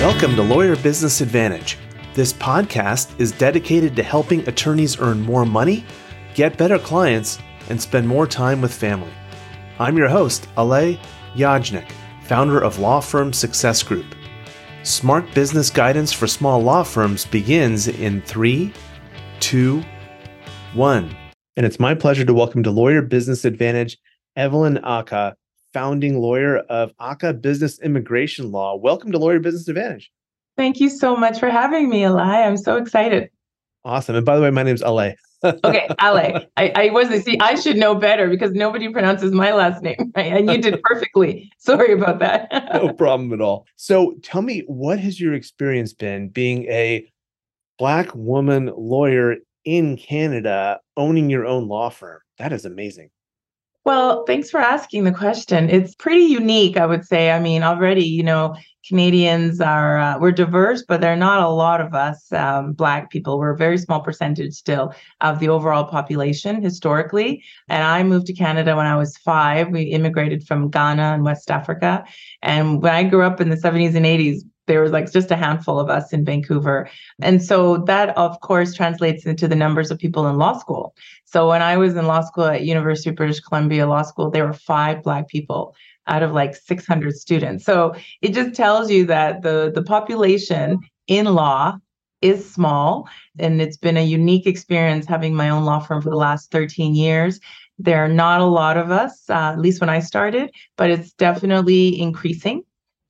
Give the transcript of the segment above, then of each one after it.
Welcome to Lawyer Business Advantage. This podcast is dedicated to helping attorneys earn more money, get better clients, and spend more time with family. I'm your host, Alay Yajnik, founder of Law Firm Success Group. Smart business guidance for small law firms begins in three, two, one. And it's my pleasure to welcome to Lawyer Business Advantage Evelyn Ackah, founding lawyer of Ackah Business Immigration Law. Welcome to Lawyer Business Advantage. Thank you so much for having me, Alay. I'm so excited. Awesome. And by the way, my name's Alay. okay, Ale. I, I wasn't see. I should know better because nobody pronounces my last name, right? And you did perfectly. Sorry about that. no problem at all. So, tell me, what has your experience been being a black woman lawyer in Canada, owning your own law firm? That is amazing. Well, thanks for asking the question. It's pretty unique, I would say. I mean, already, you know, Canadians are uh, we're diverse, but there are not a lot of us um, Black people. We're a very small percentage still of the overall population historically. And I moved to Canada when I was five. We immigrated from Ghana and West Africa. And when I grew up in the 70s and 80s, there was like just a handful of us in Vancouver. And so that of course translates into the numbers of people in law school. So when I was in law school at University of British Columbia Law School, there were five black people out of like 600 students. So it just tells you that the the population in law is small and it's been a unique experience having my own law firm for the last 13 years. There are not a lot of us, uh, at least when I started, but it's definitely increasing.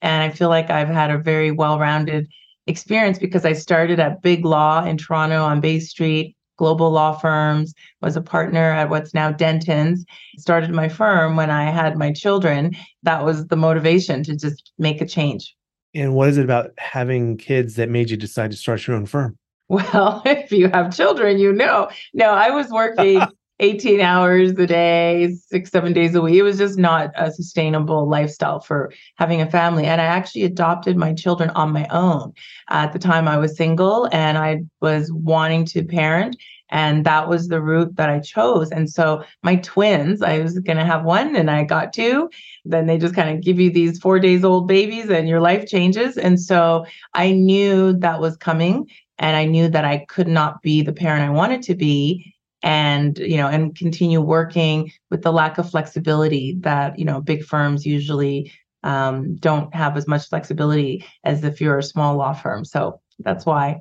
And I feel like I've had a very well-rounded experience because I started at Big Law in Toronto on Bay Street global law firms, was a partner at what's now Dentons, started my firm when I had my children. That was the motivation to just make a change. And what is it about having kids that made you decide to start your own firm? Well, if you have children, you know. No, I was working 18 hours a day, six, seven days a week. It was just not a sustainable lifestyle for having a family. And I actually adopted my children on my own. At the time, I was single and I was wanting to parent. And that was the route that I chose. And so my twins, I was going to have one and I got two. Then they just kind of give you these four days old babies and your life changes. And so I knew that was coming. And I knew that I could not be the parent I wanted to be and you know and continue working with the lack of flexibility that you know big firms usually um, don't have as much flexibility as if you're a small law firm. So that's why.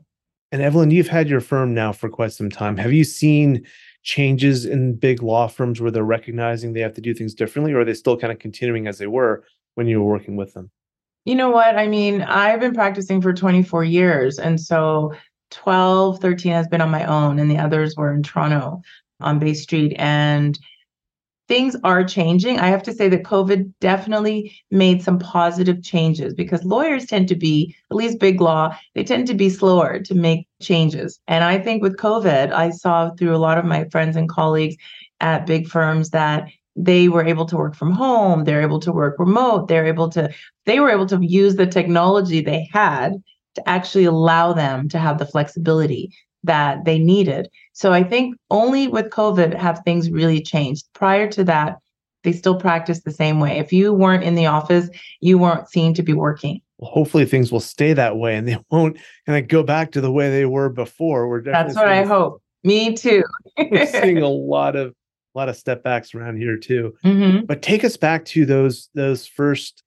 And evelyn you've had your firm now for quite some time. Have you seen changes in big law firms where they're recognizing they have to do things differently or are they still kind of continuing as they were when you were working with them? You know what? I mean i've been practicing for 24 years and so 12, 13 has been on my own, and the others were in Toronto on Bay Street. And things are changing. I have to say that COVID definitely made some positive changes because lawyers tend to be, at least big law, they tend to be slower to make changes. And I think with COVID, I saw through a lot of my friends and colleagues at big firms that they were able to work from home they're able to work remote they're able to they were able to use the technology they had to actually allow them to have the flexibility that they needed. So I think only with COVID have things really changed. Prior to that, they still practice the same way. If you weren't in the office, you weren't seen to be working. Well, hopefully things will stay that way and they won't kind of go back to the way they were before. We're That's what I hope. Me too. we're seeing a lot of a lot of step backs around here too. Mm-hmm. But take us back to those those first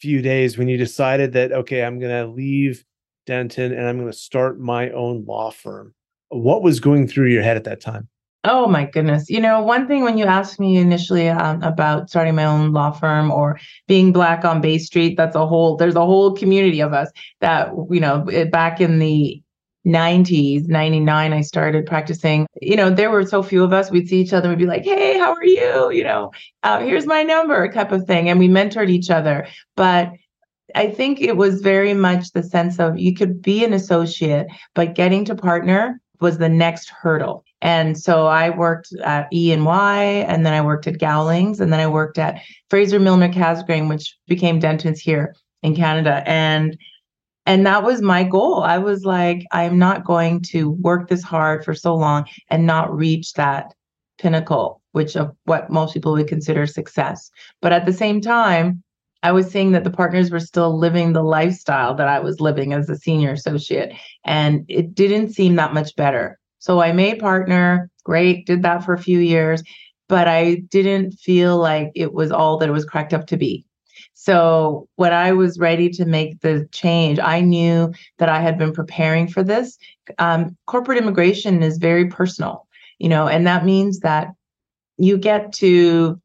few days when you decided that okay, I'm going to leave Denton and I'm going to start my own law firm. What was going through your head at that time? Oh my goodness. You know, one thing when you asked me initially um, about starting my own law firm or being black on Bay Street, that's a whole, there's a whole community of us that, you know, back in the 90s, 99, I started practicing. You know, there were so few of us. We'd see each other we'd be like, hey, how are you? You know, uh, here's my number, type of thing. And we mentored each other. But I think it was very much the sense of you could be an associate, but getting to partner was the next hurdle. And so I worked at E and Y, and then I worked at Gowlings, and then I worked at Fraser Milner Casgrain, which became Dentons here in Canada. And and that was my goal. I was like, I'm not going to work this hard for so long and not reach that pinnacle, which of what most people would consider success. But at the same time, I was seeing that the partners were still living the lifestyle that I was living as a senior associate, and it didn't seem that much better. So I made partner, great, did that for a few years, but I didn't feel like it was all that it was cracked up to be. So when I was ready to make the change, I knew that I had been preparing for this. Um, corporate immigration is very personal, you know, and that means that you get to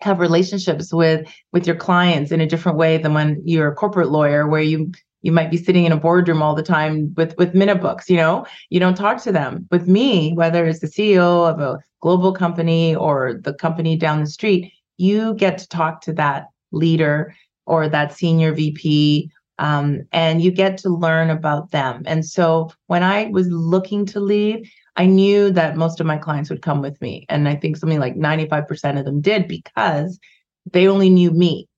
have relationships with with your clients in a different way than when you're a corporate lawyer where you you might be sitting in a boardroom all the time with with minute books you know? You don't talk to them. With me whether it's the ceo of a global company or the company down the street you get to talk to that leader or that senior vp um, and you get to learn about them. And so when i was looking to leave I knew that most of my clients would come with me. And I think something like 95% of them did because they only knew me.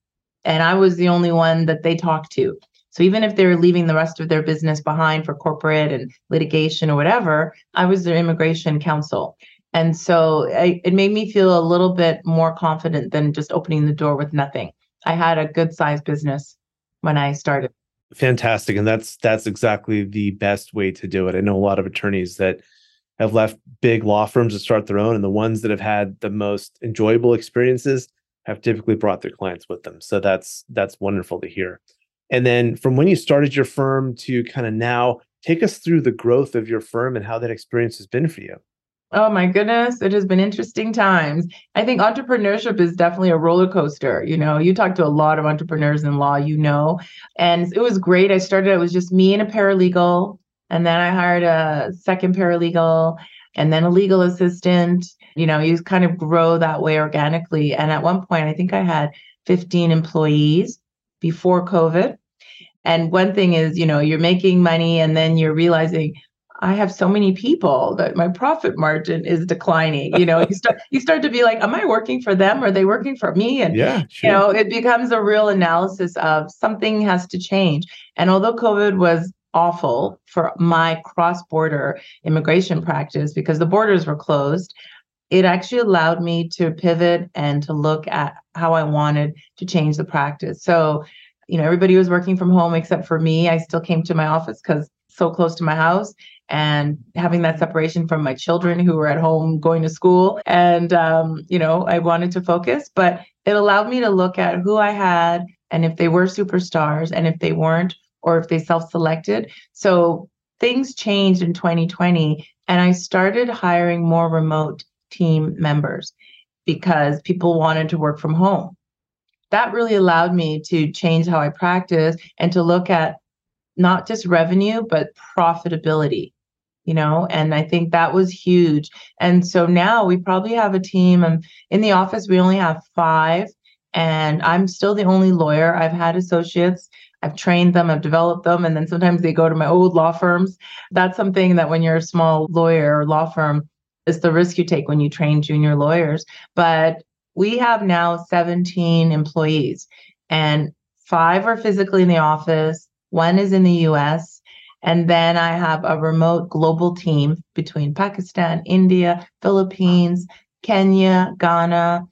And I was the only one that they talked to. So even if they were leaving the rest of their business behind for corporate and litigation or whatever, I was their immigration counsel. And so I, it made me feel a little bit more confident than just opening the door with nothing. I had a good sized business when I started. Fantastic. And that's that's exactly the best way to do it. I know a lot of attorneys that have left big law firms to start their own, and the ones that have had the most enjoyable experiences have typically brought their clients with them. So that's that's wonderful to hear. And then from when you started your firm to kind of now, take us through the growth of your firm and how that experience has been for you. Oh my goodness, it has been interesting times. I think entrepreneurship is definitely a roller coaster. You know, you talk to a lot of entrepreneurs in law, you know, and it was great. I started, it was just me and a paralegal and then I hired a second paralegal and then a legal assistant. You know, you kind of grow that way organically. And at one point, I think I had 15 employees before COVID. And one thing is, you know, you're making money and then you're realizing I have so many people that my profit margin is declining. You know, you start you start to be like, am I working for them? Are they working for me? And yeah, sure. you know, it becomes a real analysis of something has to change. And although COVID was awful for my cross border immigration practice because the borders were closed. It actually allowed me to pivot and to look at how I wanted to change the practice. So, you know, everybody was working from home except for me. I still came to my office because so close to my house and having that separation from my children who were at home going to school. And, um, you know, I wanted to focus, but it allowed me to look at who I had and if they were superstars and if they weren't, or if they self selected. So things changed in 2020, and I started hiring more remote team members because people wanted to work from home. That really allowed me to change how I practice and to look at not just revenue, but profitability you know and i think that was huge and so now we probably have a team um, in the office we only have five and i'm still the only lawyer i've had associates I've trained them, I've developed them, and then sometimes they go to my old law firms. That's something that when you're a small lawyer or law firm, is the risk you take when you train junior lawyers. But we have now 17 employees, and five are physically in the office, one is in the US. And then I have a remote global team between Pakistan, India, Philippines, Kenya, Ghana,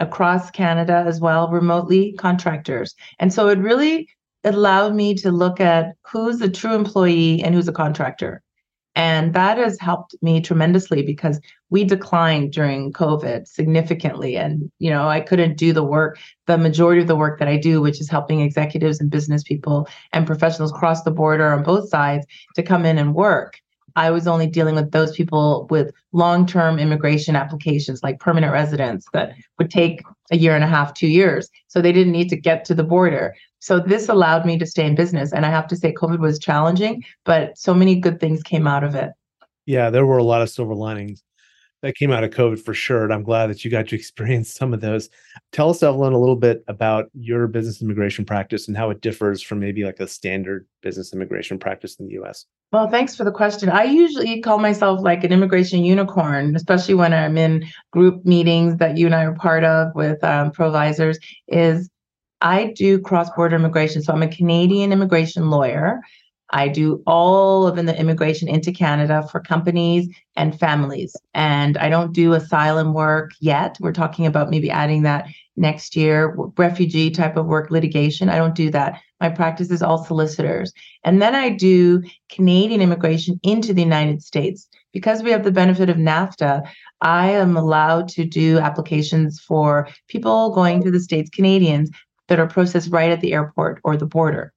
across Canada as well, remotely contractors. And so it really allowed me to look at who's a true employee and who's a contractor. And that has helped me tremendously because we declined during COVID significantly. And, you know, I couldn't do the work, the majority of the work that I do, which is helping executives and business people and professionals cross the border on both sides to come in and work. I was only dealing with those people with long term immigration applications, like permanent residents, that would take a year and a half, two years. So they didn't need to get to the border. So this allowed me to stay in business. And I have to say, COVID was challenging, but so many good things came out of it. Yeah, there were a lot of silver linings that came out of COVID for sure. And I'm glad that you got to experience some of those. Tell us, Evelyn, a little bit about your business immigration practice and how it differs from maybe like a standard business immigration practice in the US. Well, thanks for the question. I usually call myself like an immigration unicorn, especially when I'm in group meetings that you and I are part of with um, ProVisors. Is I do cross border immigration. So I'm a Canadian immigration lawyer. I do all of the immigration into Canada for companies and families. And I don't do asylum work yet. We're talking about maybe adding that next year, refugee type of work, litigation. I don't do that. My practice is all solicitors. And then I do Canadian immigration into the United States. Because we have the benefit of NAFTA, I am allowed to do applications for people going to the States, Canadians that are processed right at the airport or the border.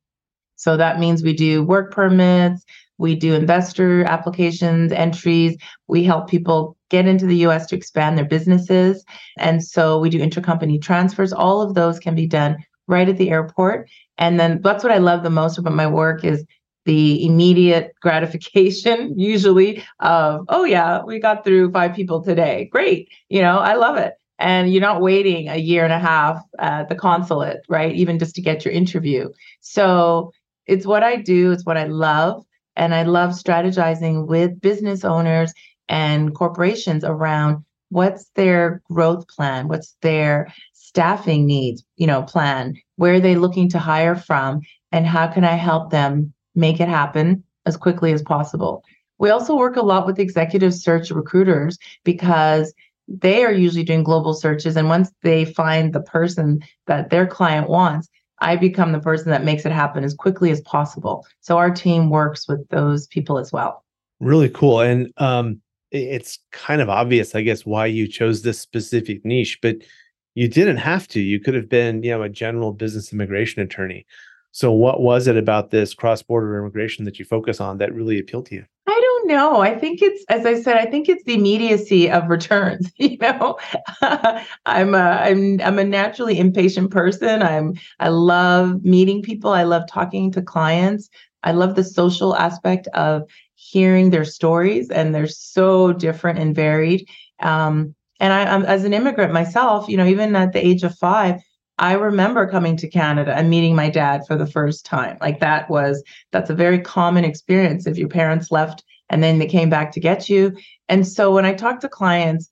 So that means we do work permits, we do investor applications, entries. We help people get into the US to expand their businesses. And so we do intercompany transfers. All of those can be done right at the airport. And then that's what I love the most about my work is the immediate gratification usually of oh yeah we got through five people today great you know i love it and you're not waiting a year and a half at the consulate right even just to get your interview so it's what i do it's what i love and I love strategizing with business owners and corporations around what's their growth plan, what's their staffing needs, you know, plan, where are they looking to hire from, and how can I help them make it happen as quickly as possible. We also work a lot with executive search recruiters because they are usually doing global searches. And once they find the person that their client wants, I become the person that makes it happen as quickly as possible. So our team works with those people as well. Really cool. And um, it's kind of obvious, I guess, why you chose this specific niche, but you didn't have to. You could have been, you know, a general business immigration attorney. So what was it about this cross-border immigration that you focus on that really appealed to you? Don't know. I think it's, as I said, I think it's the immediacy of returns. You know, I'm a, I'm I'm a naturally impatient person. I'm I love meeting people. I love talking to clients. I love the social aspect of hearing their stories, and they're so different and varied. Um, and I, I'm as an immigrant myself, you know, even at the age of five, I remember coming to Canada and meeting my dad for the first time. Like that was that's a very common experience if your parents left and then they came back to get you. And so when I talk to clients,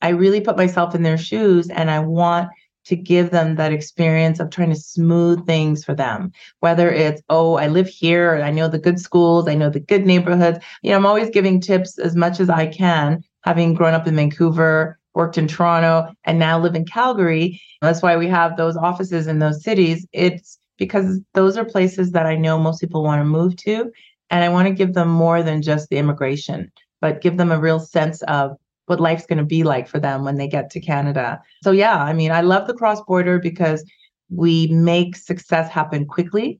I really put myself in their shoes and I want to give them that experience of trying to smooth things for them. Whether it's, oh, I live here, I know the good schools, I know the good neighborhoods. You know, I'm always giving tips as much as I can, having grown up in Vancouver worked in Toronto, and now live in Calgary. That's why we have those offices in those cities. It's because those are places that I know most people want to move to. And I want to give them more than just the immigration, but give them a real sense of what life's going to be like for them when they get to Canada. So, yeah, I mean, I love the cross border because we make success happen quickly.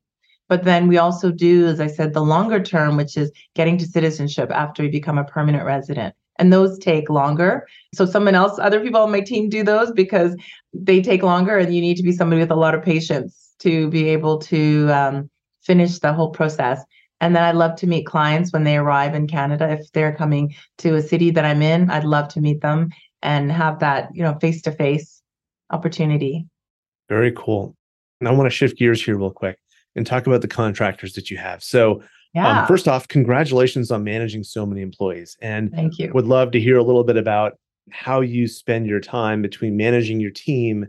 But then we also do, as I said, the longer term, which is getting to citizenship after you become a permanent resident and those take longer. So someone else, other people on my team do those because they take longer, and you need to be somebody with a lot of patience to be able to um, finish the whole process. And then I love to meet clients when they arrive in Canada. If they're coming to a city that I'm in, I'd love to meet them and have that, you know, face to face opportunity. Very cool. And I want to shift gears here real quick and talk about the contractors that you have. So um, yeah. Um, first off, congratulations on managing so many employees. And thank you. Would love to hear a little bit about how you spend your time between managing your team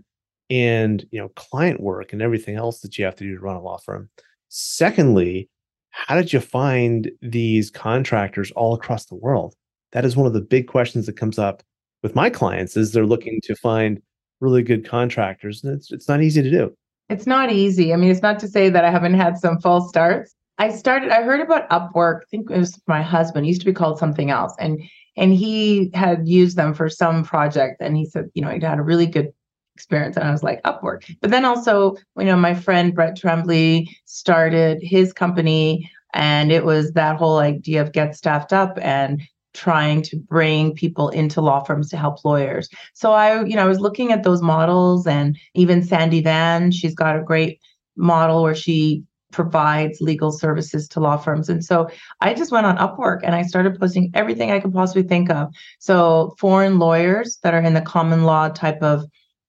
and you know client work and everything else that you have to do to run a law firm. Secondly, how did you find these contractors all across the world? That is one of the big questions that comes up with my clients is they're looking to find really good contractors and it's it's not easy to do. It's not easy. I mean, it's not to say that I haven't had some false starts, I started, I heard about Upwork. I think it was my husband, used to be called something else. And and he had used them for some project and he said, you know, he had a really good experience. And I was like, Upwork. But then also, you know, my friend Brett Tremblay started his company and it was that whole idea of get staffed up and trying to bring people into law firms to help lawyers. So I, you know, I was looking at those models and even Sandy Van, she's got a great model where she provides legal services to law firms. And so I just went on Upwork and I started posting everything I could possibly think of. So foreign lawyers that are in the common law type of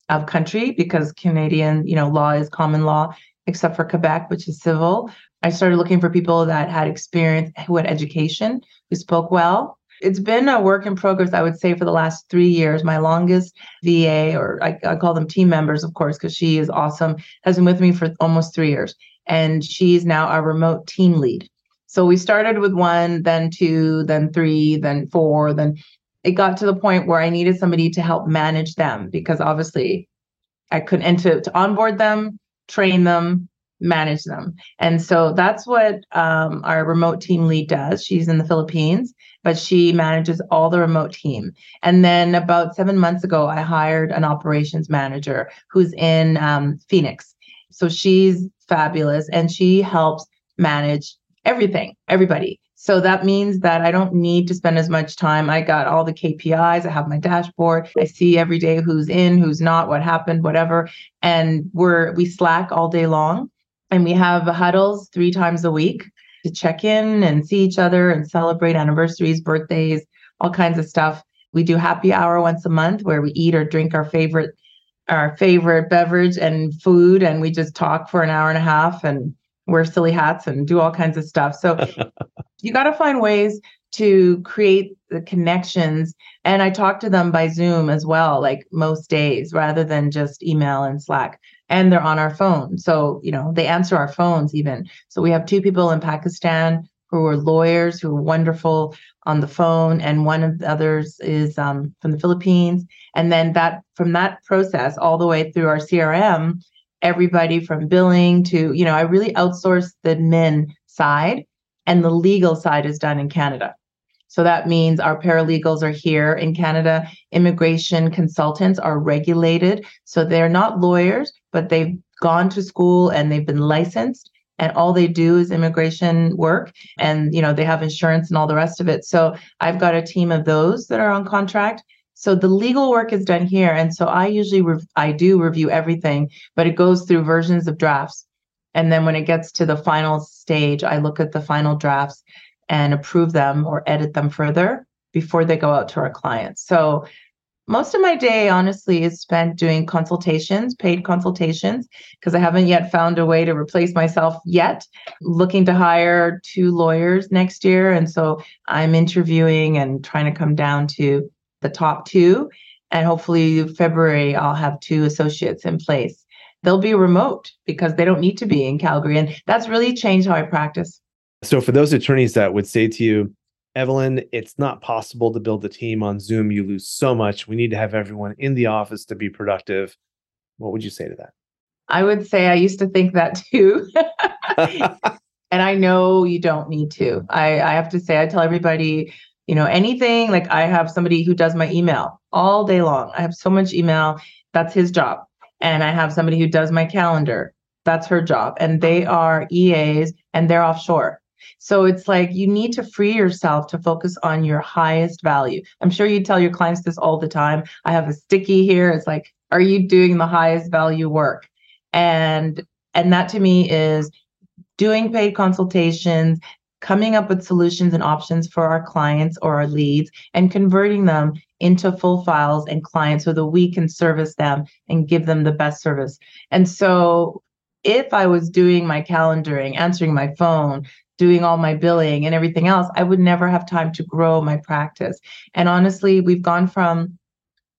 of country because Canadian, you know, law is common law except for Quebec, which is civil. I started looking for people that had experience, who had education, who spoke well. It's been a work in progress, I would say, for the last three years. My longest VA, or I, I call them team members, of course, because she is awesome, has been with me for almost three years and she's now our remote team lead. So we started with one, then two, then three, then four, then it got to the point where I needed somebody to help manage them because obviously I couldn't and to, to onboard them, train them, manage them. And so that's what um, our remote team lead does. She's in the Philippines, but she manages all the remote team. And then about seven months ago, I hired an operations manager who's in um, Phoenix. So she's fabulous and she helps manage everything, everybody. So that means that I don't need to spend as much time. I got all the KPIs, I have my dashboard. I see every day who's in, who's not, what happened, whatever. And we're we slack all day long and we have huddles 3 times a week to check in and see each other and celebrate anniversaries, birthdays, all kinds of stuff. We do happy hour once a month where we eat or drink our favorite our favorite beverage and food and we just talk for an hour and a half and wear silly hats and do all kinds of stuff. So you got to find ways to create the connections. And I talk to them by Zoom as well, like most days, rather than just email and Slack. And they're on our phone. So, you know, they answer our phones even. So we have two people in Pakistan who are lawyers who are wonderful on the phone. And one of the others is um, from the Philippines. And then that from that process all the way through our CRM, everybody from billing to, you know, I really outsource the admin side and the legal side is done in Canada. So that means our paralegals are here in Canada. Immigration consultants are regulated. So they're not lawyers, but they've gone to school and they've been licensed and all they do is immigration work and you know they have insurance and all the rest of it. So I've got a team of those that are on contract so the legal work is done here, and so I usually I do review everything, but it goes through versions of drafts, and then when it gets to the final stage, I look at the final drafts and approve them or edit them further before they go out to our clients. So most of my day honestly is spent doing consultations paid consultations because i haven't yet found a way to replace myself yet looking to hire two lawyers next year and so i'm interviewing and trying to come down to the top two. And hopefully, February, I'll have two associates in place. They'll be remote because they don't need to be in Calgary. And that's really changed how I practice. So, for those attorneys that would say to you, Evelyn, it's not possible to build a team on Zoom. You lose so much. We need to have everyone in the office to be productive. What would you say to that? I would say I used to think that too. and I know you don't need to. I, I have to say, I tell everybody you know anything like i have somebody who does my email all day long i have so much email that's his job and i have somebody who does my calendar. That's her job. And they uh-huh. are eas and they're offshore. So it's like you need to free yourself to focus on your highest value. I'm sure you tell your clients this all the time. I have a sticky here. It's like are you doing the highest value work? And and that to me is doing paid consultations coming up with solutions and options for our clients or our leads and converting them into full files and clients so that we can service them and give them the best service. And so if I was doing my calendaring, answering my phone, doing all my billing and everything else, I would never have time to grow my practice. And honestly, we've gone from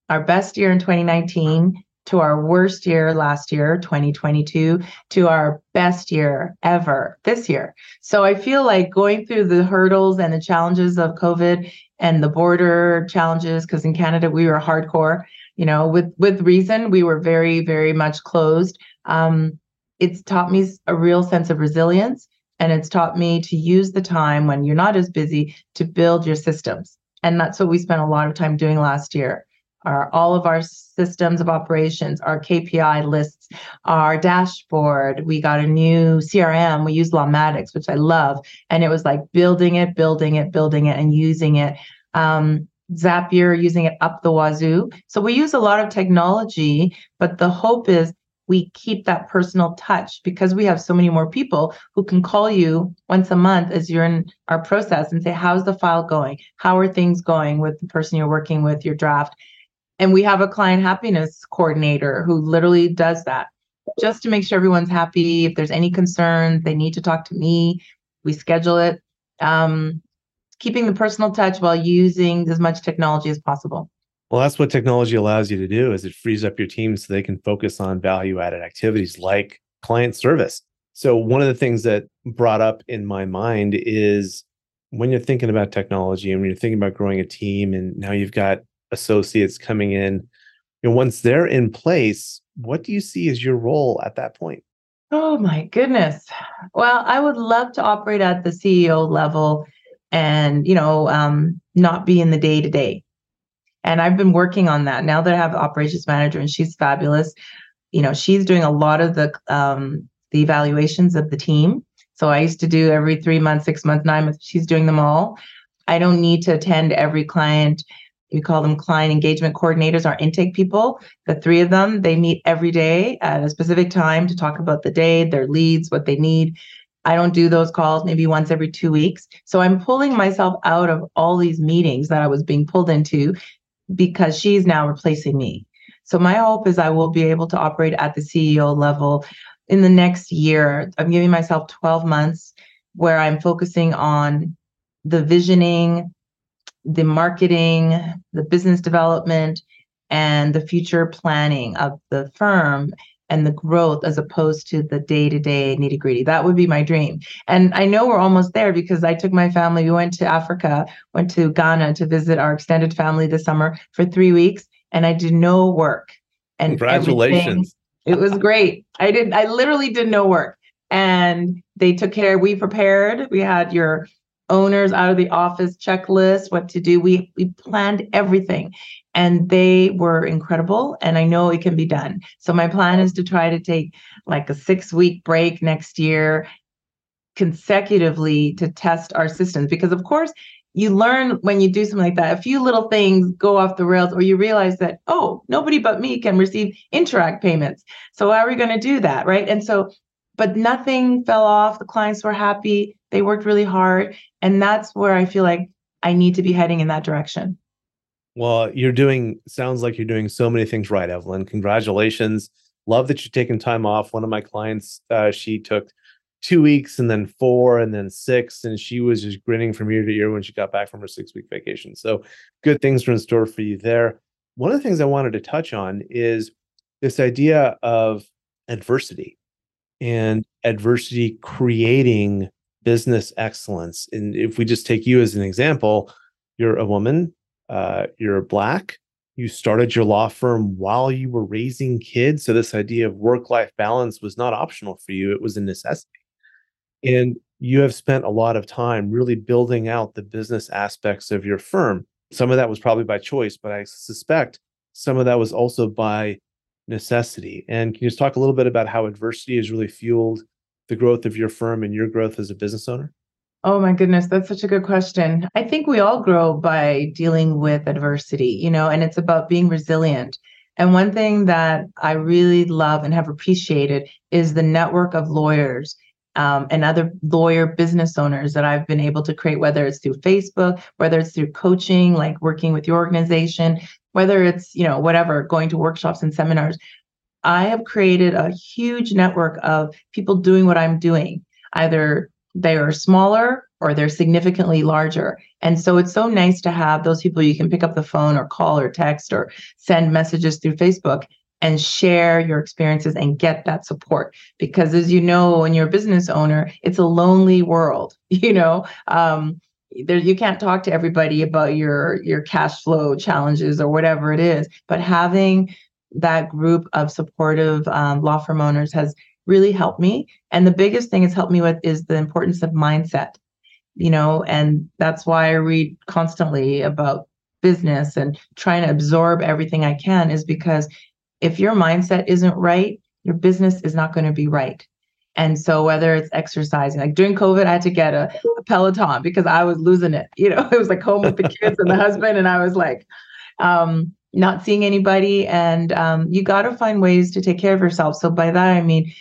our best year in 2019 to our worst year last year, 2022, to our best year ever this year. So I feel like going through the hurdles and the challenges of COVID and the border challenges, because in Canada we were hardcore, you know, with with reason, we were very, very much closed. Um, it's taught me a real sense of resilience and it's taught me to use the time when you're not as busy to build your systems. And that's what we spent a lot of time doing last year our all of our systems of operations, our KPI lists, our dashboard. We got a new CRM. We use Lawmatics, which I love, and it was like building it, building it, building it, and using it. Um, Zapier, using it up the wazoo. So we use a lot of technology, but the hope is we keep that personal touch because we have so many more people who can call you once a month as you're in our process and say, How's the file going? How are things going with the person you're working with, your draft? And we have a client happiness coordinator who literally does that just to make sure everyone's happy. If there's any concerns, they need to talk to me. We schedule it. Um, keeping the personal touch while using as much technology as possible. Well, that's what technology allows you to do is it frees up your team so they can focus on value added activities like client service. So, one of the things that brought up in my mind is when you're thinking about technology and when you're thinking about growing a team, and now you've got associates coming in, know, once they're in place, what do you see as your role at that point? Oh my goodness. Well, I would love to operate at the CEO level and, you know, um, not be in the day to day. And I've been working on that now that I have operations manager and she's fabulous. You know, she's doing a lot of the um, the evaluations of the team. So I used to do every three months, six months, nine months. She's doing them all. I don't need to attend every client. We call them client engagement coordinators, our intake people. The three of them, they meet every day at a specific time to talk about the day, their leads, what they need. I don't do those calls maybe once every two weeks. So I'm pulling myself out of all these meetings that I was being pulled into because she's now replacing me. So my hope is I will be able to operate at the CEO level in the next year. I'm giving myself 12 months where I'm focusing on the visioning, the marketing, the business development, and the future planning of the firm and the growth as opposed to the day to day nitty gritty. That would be my dream. And I know we're almost there because I took my family, we went to Africa, went to Ghana to visit our extended family this summer for three weeks, and I did no work. And congratulations. It was great. I did, I literally did no work. And they took care, we prepared. We had your owners out of the office checklist, what to do. We we planned everything and they were incredible and I know it can be done. So my plan is to try to take like a 6 week break next year consecutively to test our systems because of course you learn when you do something like that a few little things go off the rails or you realize that oh nobody but me can receive Interac payments so how are we going to do that right and so but nothing fell off the clients were happy they worked really hard and that's where I feel like I need to be heading in that direction. Well, you're doing sounds like you're doing so many things right, Evelyn. Congratulations. Love that you're taking time off. One of my clients, uh, she took two weeks and then four and then six, and she was just grinning from ear to ear when she got back from her six week vacation. So good things are in store for you there. One of the things I wanted to touch on is this idea of adversity and adversity creating business excellence. And if we just take you as an example, you're a woman, uh, you're black, you started your law firm while you were raising kids. So this idea of work life balance was not optional for you, it was a necessity. And you have spent a lot of time really building out the business aspects of your firm. Some of that was probably by choice, but I suspect some of that was also by necessity. And can you just talk a little bit about how adversity has really fueled the growth of your firm and your growth as a business owner? Oh my goodness, that's such a good question. I think we all grow by dealing with adversity, you know, and it's about being resilient. And one thing that I really love and have appreciated is the network of lawyers um, and other lawyer business owners that I've been able to create, whether it's through Facebook, whether it's through coaching, like working with your organization, whether it's, you know, whatever, going to workshops and seminars. I have created a huge network of people doing what I'm doing. Either they are smaller or they're significantly larger. And so it's so nice to have those people you can pick up the phone or call or text or send messages through Facebook and share your experiences and get that support. Because as you know, when you're a business owner, it's a lonely world, you know. Um, there you can't talk to everybody about your your cash flow challenges or whatever it is but having that group of supportive um, law firm owners has really helped me. And the biggest thing it's helped me with is the importance of mindset, you know, and that's why I read constantly about business and trying to absorb everything I can is because if your mindset isn't right, your business is not going to be right. And so whether it's exercising, like during COVID, I had to get a, a, Peloton because I was losing it. You know, it was like home with the kids and the husband, and I was like, um, not seeing anybody and um, you got to find ways to take care of yourself. So by that i mean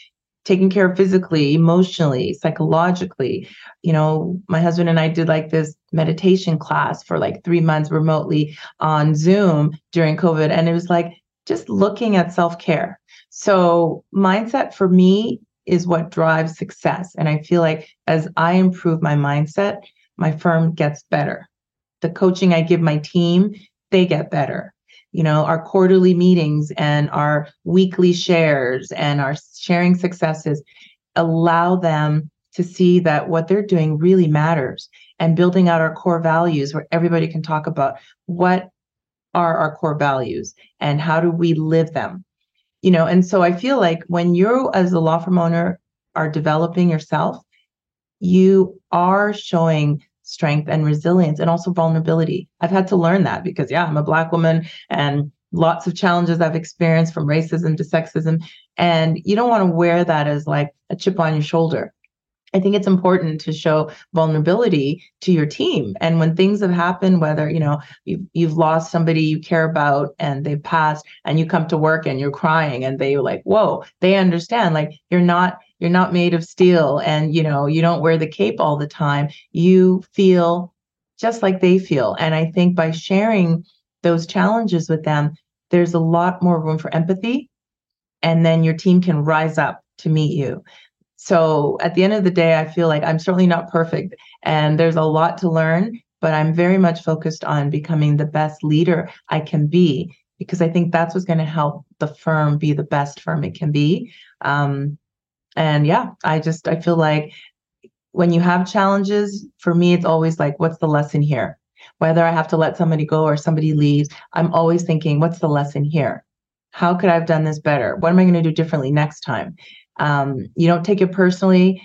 taking care of physically emotionally psychologically. You know my husband and i did like this meditation class for like three months remotely on zoom during covid and it was like just looking at self-care. So mindset for me is what drives success and i feel like as i improve my mindset my firm gets better. The coaching i give my team they get better you know our quarterly meetings and our weekly shares and our sharing successes allow them to see that what they're doing really matters and building out our core values where everybody can talk about what are our core values and how do we live them. You know and so i feel like when you as a law firm owner are developing yourself you are showing strength and resilience and also vulnerability i've had to learn that because yeah i'm a black woman and lots of challenges i've experienced from racism to sexism and you don't want to wear that as like a chip on your shoulder I think it's important to show vulnerability to your team. And when things have happened, whether you know you've, you've lost somebody you care about and they've passed, and you come to work and you're crying, and they're like, whoa, they understand. Like you're not you're not made of steel, and you know you don't wear the cape all the time. You feel just like they feel. And I think by sharing those challenges with them, there's a lot more room for empathy, and then your team can rise up to meet you. So at the end of the day, I feel like I'm certainly not perfect and there's a lot to learn, but I'm very much focused on becoming the best leader I can be because I think that's what's going to help the firm be the best firm it can be. Um, and yeah, I just I feel like when you have challenges, for me, it's always like, what's the lesson here? Whether I have to let somebody go or somebody leaves, I'm always thinking, what's the lesson here? How could I have done this better? What am I going to do differently next time? Um, you don't take it personally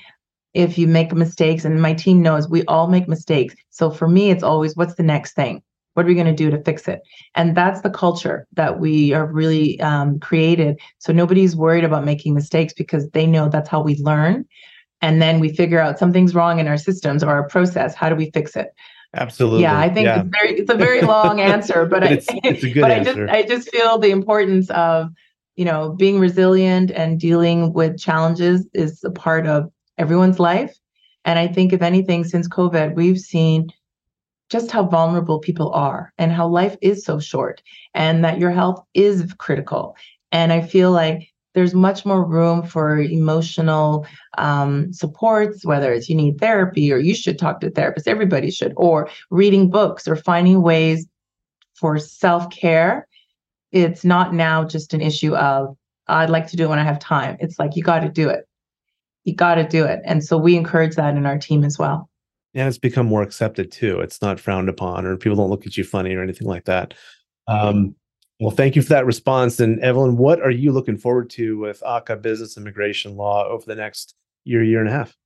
if you make mistakes. And my team knows we all make mistakes. So for me, it's always what's the next thing? What are we going to do to fix it? And that's the culture that we are really um, created. So nobody's worried about making mistakes because they know that's how we learn. And then we figure out something's wrong in our systems or our process. How do we fix it? Absolutely. Yeah, I think yeah. it's very it's a very long answer, but, but, it's, it's a good but answer. I just I just feel the importance of you know, being resilient and dealing with challenges is a part of everyone's life. And I think, if anything, since COVID, we've seen just how vulnerable people are and how life is so short and that your health is critical. And I feel like there's much more room for emotional um, supports, whether it's you need therapy or you should talk to a therapist, everybody should, or reading books or finding ways for self care it's not now just an issue of I'd like to do it when I have time. It's like you got to do it. You got to do it. And so we encourage that in our team as well. And it's become more accepted too. It's not frowned upon or people don't look at you funny or anything like that. Um, well, thank you for that response. And Evelyn, what are you looking forward to with Ackah Business Immigration Law over the next year, year and a half?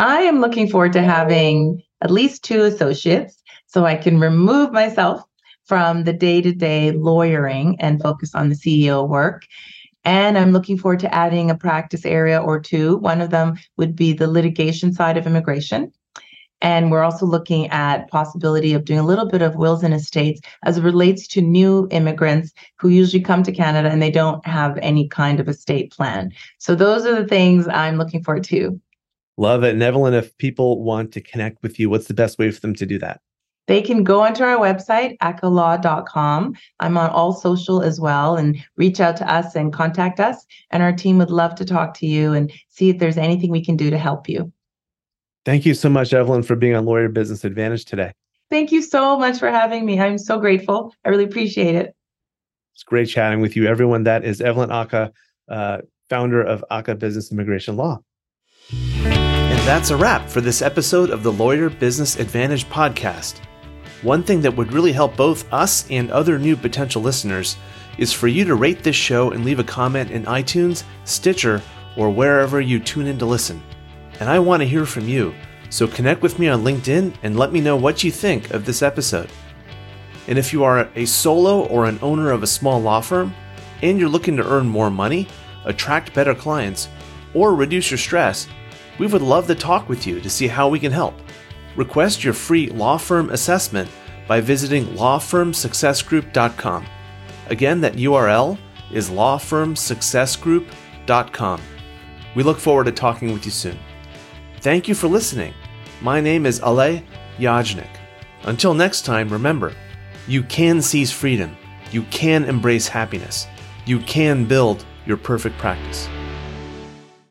I am looking forward to having at least two associates so I can remove myself from the day to day lawyering and focus on the CEO work. And I'm looking forward to adding a practice area or two. One of them would be the litigation side of immigration. And we're also looking at possibility of doing a little bit of wills and estates as it relates to new immigrants who usually come to Canada and they don't have any kind of estate plan. So those are the things I'm looking forward to. Love it. And Evelyn, if people want to connect with you, what's the best way for them to do that? they can go onto our website, ackahlaw.com. I'm on all social as well and reach out to us and contact us. And our team would love to talk to you and see if there's anything we can do to help you. Thank you so much, Evelyn, for being on Lawyer Business Advantage today. Thank you so much for having me. I'm so grateful. I really appreciate it. It's great chatting with you, everyone. That is Evelyn Ackah, uh, founder of Ackah Business Immigration Law. And that's a wrap for this episode of the Lawyer Business Advantage podcast. One thing that would really help both us and other new potential listeners is for you to rate this show and leave a comment in iTunes, Stitcher, or wherever you tune in to listen. And I want to hear from you, so connect with me on LinkedIn and let me know what you think of this episode. And if you are a solo or an owner of a small law firm and you're looking to earn more money, attract better clients, or reduce your stress, we would love to talk with you to see how we can help. Request your free law firm assessment by visiting lawfirmsuccessgroup.com. Again, that URL is lawfirmsuccessgroup.com. We look forward to talking with you soon. Thank you for listening. My name is Alay Yajnik. Until next time, remember, you can seize freedom, you can embrace happiness, you can build your perfect practice.